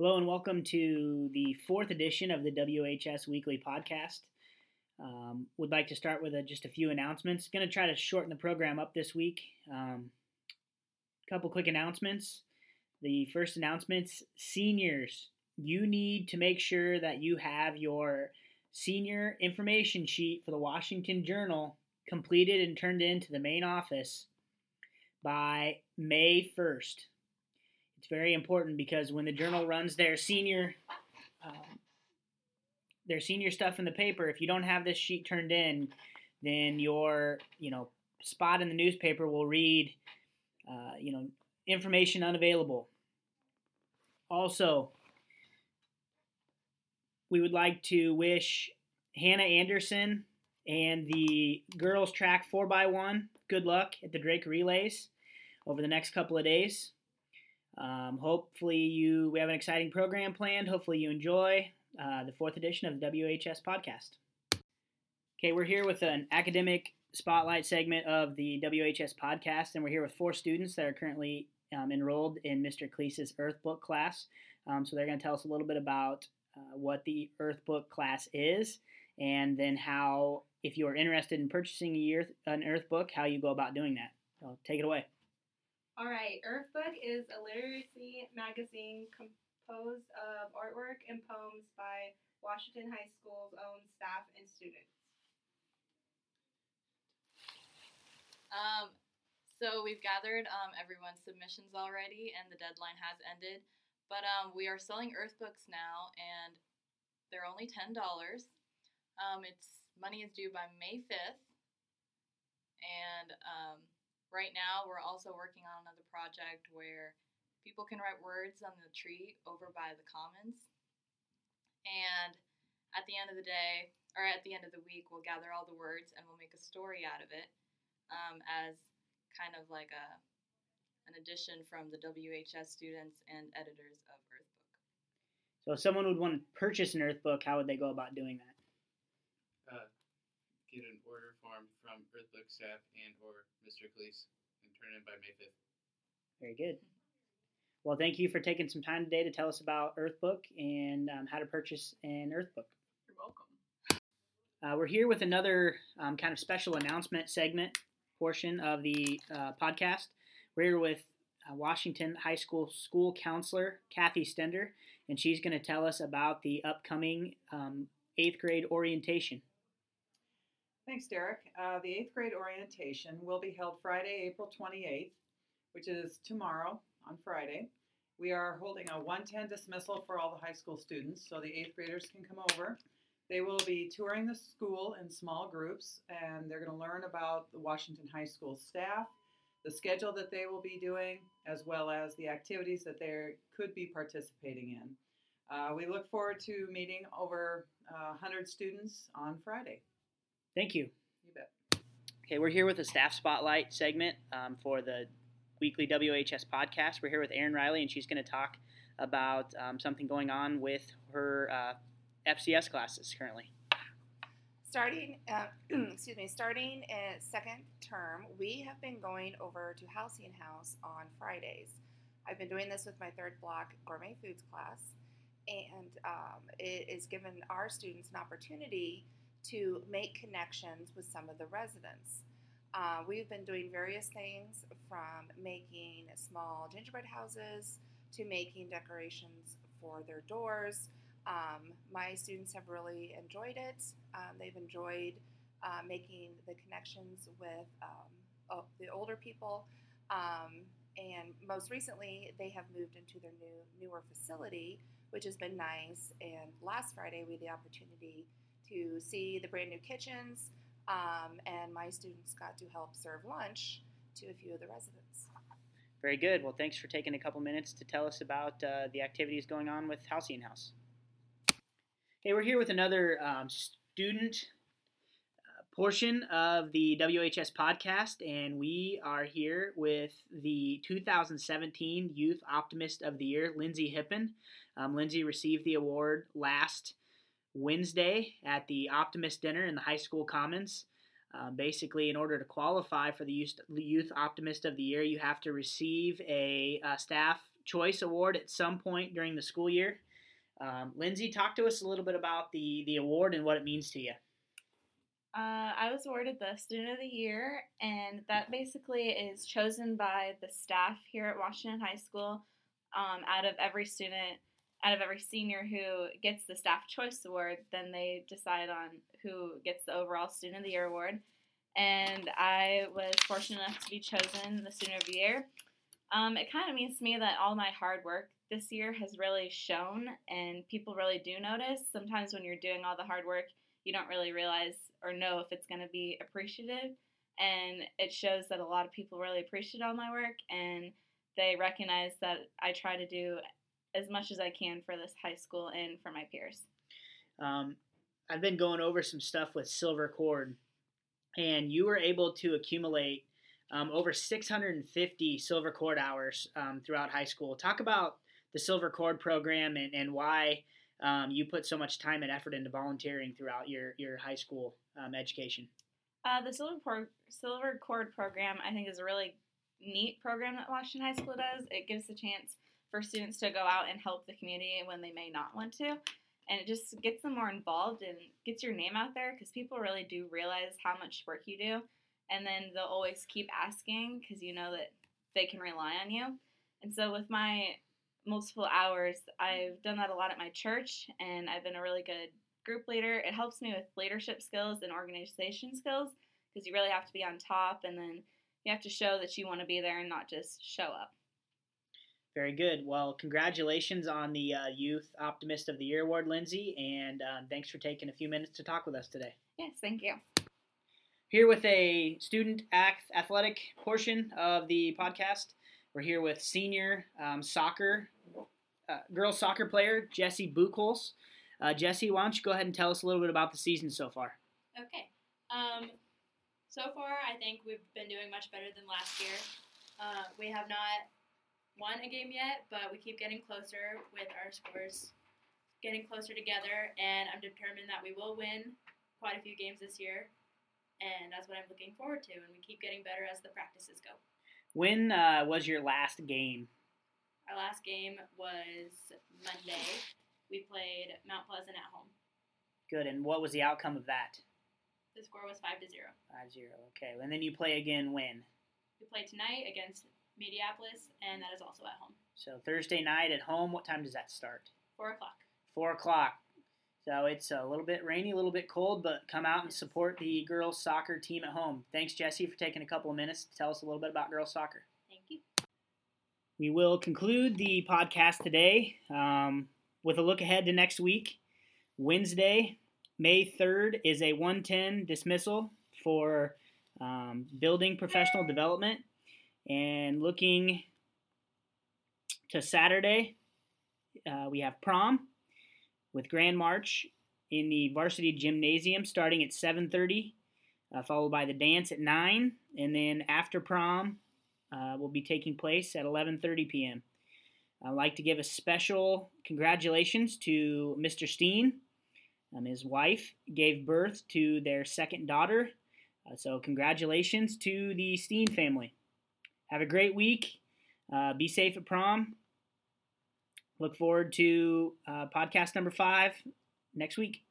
Hello and welcome to the fourth edition of the WHS Weekly Podcast. Um, would like to start with a, just a few announcements. Going to try to shorten the program up this week. A um, couple quick announcements. The first announcements seniors, you need to make sure that you have your senior information sheet for the Washington Journal completed and turned into the main office by May 1st. It's very important because when the journal runs their senior um, their senior stuff in the paper, if you don't have this sheet turned in, then your you know spot in the newspaper will read uh, you know information unavailable. Also, we would like to wish Hannah Anderson and the girls track 4x1 good luck at the Drake Relays over the next couple of days. Um, hopefully, you we have an exciting program planned. Hopefully, you enjoy uh, the fourth edition of the WHS podcast. Okay, we're here with an academic spotlight segment of the WHS podcast, and we're here with four students that are currently um, enrolled in Mr. Cleese's Earth Book class. Um, so they're going to tell us a little bit about uh, what the Earth Book class is, and then how, if you are interested in purchasing a year, an Earth Book, how you go about doing that. So take it away. All right, Earthbook is a literacy magazine composed of artwork and poems by Washington High School's own staff and students. Um, so we've gathered um, everyone's submissions already, and the deadline has ended. But um, we are selling Earthbooks now, and they're only ten dollars. Um, it's money is due by May fifth, and um, right now we're also working on another project where people can write words on the tree over by the commons and at the end of the day or at the end of the week we'll gather all the words and we'll make a story out of it um, as kind of like a an addition from the WHS students and editors of Earthbook. So if someone would want to purchase an Earthbook, how would they go about doing that? Get an order form from Earthbook staff and or Mr. Cleese and turn it in by May 5th. Very good. Well, thank you for taking some time today to tell us about Earthbook and um, how to purchase an Earthbook. You're welcome. Uh, we're here with another um, kind of special announcement segment portion of the uh, podcast. We're here with uh, Washington High School school counselor Kathy Stender, and she's going to tell us about the upcoming um, eighth grade orientation. Thanks, Derek. Uh, the eighth grade orientation will be held Friday, April 28th, which is tomorrow on Friday. We are holding a 110 dismissal for all the high school students, so the eighth graders can come over. They will be touring the school in small groups, and they're going to learn about the Washington High School staff, the schedule that they will be doing, as well as the activities that they could be participating in. Uh, we look forward to meeting over uh, 100 students on Friday. Thank you. You bet. Okay, we're here with a staff spotlight segment um, for the weekly WHS podcast. We're here with Erin Riley, and she's going to talk about um, something going on with her uh, FCS classes currently. Starting, uh, excuse me, starting in second term, we have been going over to Halcyon House on Fridays. I've been doing this with my third block gourmet foods class, and um, it is given our students an opportunity to make connections with some of the residents. Uh, we've been doing various things from making small gingerbread houses to making decorations for their doors. Um, my students have really enjoyed it. Um, they've enjoyed uh, making the connections with um, the older people. Um, and most recently, they have moved into their new newer facility, which has been nice. And last Friday, we had the opportunity to see the brand new kitchens, um, and my students got to help serve lunch to a few of the residents. Very good. Well, thanks for taking a couple minutes to tell us about uh, the activities going on with Halcyon House. Okay, we're here with another um, student uh, portion of the WHS podcast, and we are here with the 2017 Youth Optimist of the Year, Lindsay Hippen. Um, Lindsay received the award last Wednesday at the Optimist Dinner in the high school commons. Uh, basically, in order to qualify for the Youth Optimist of the Year, you have to receive a, a staff Choice Award at some point during the school year. Um, Lindsay, talk to us a little bit about the the award and what it means to you. Uh, I was awarded the Student of the Year, and that basically is chosen by the staff here at Washington High School. Um, out of every student, out of every senior who gets the Staff Choice Award, then they decide on who gets the overall Student of the Year award. And I was fortunate enough to be chosen the Student of the Year. Um, it kind of means to me that all my hard work this year has really shown, and people really do notice. Sometimes when you're doing all the hard work, you don't really realize or know if it's going to be appreciated. And it shows that a lot of people really appreciate all my work and they recognize that I try to do as much as I can for this high school and for my peers. Um, I've been going over some stuff with Silver Cord, and you were able to accumulate um, over 650 Silver Cord hours um, throughout high school. Talk about the Silver Cord program and, and why um, you put so much time and effort into volunteering throughout your, your high school um, education. Uh, the Silver Silver Cord program, I think, is a really neat program that Washington High School does. It gives the chance for students to go out and help the community when they may not want to. And it just gets them more involved and gets your name out there because people really do realize how much work you do. And then they'll always keep asking because you know that they can rely on you. And so with my multiple hours, I've done that a lot at my church and I've been a really good group leader. It helps me with leadership skills and organization skills because you really have to be on top and then you have to show that you want to be there and not just show up. Very good. Well, congratulations on the uh, Youth Optimist of the Year award, Lindsay, and uh, thanks for taking a few minutes to talk with us today. Yes, thank you. Here with a student athletic portion of the podcast, we're here with senior um, soccer, uh, girls soccer player Jesse Buchholz. Uh, Jessie, why don't you go ahead and tell us a little bit about the season so far? Okay. Um, so far, I think we've been doing much better than last year. Uh, we have not won a game yet, but we keep getting closer with our scores getting closer together, and I'm determined that we will win quite a few games this year, and that's what I'm looking forward to. And we keep getting better as the practices go. When uh, was your last game? Our last game was Monday. We played Mount Pleasant at home. Good. And what was the outcome of that? The score was five to zero. Five zero. Okay. And then you play again when? We play tonight against Mediapolis, and that is also at home. So Thursday night at home. What time does that start? Four o'clock. Four o'clock. So it's a little bit rainy, a little bit cold, but come out and support the girls soccer team at home. Thanks, Jesse, for taking a couple of minutes to tell us a little bit about girls soccer. Thank you. We will conclude the podcast today um, with a look ahead to next week. Wednesday, May 3rd, is a 110 dismissal for um, building professional development. And looking to Saturday, uh, we have prom with Grand March in the varsity gymnasium starting at 7:30, uh, followed by the dance at 9, and then after prom uh, will be taking place at 11:30 p.m. I'd like to give a special congratulations to Mr. Steen. Um, his wife gave birth to their second daughter, uh, so congratulations to the Steen family. Have a great week. Uh, be safe at prom. Look forward to uh, podcast number five next week.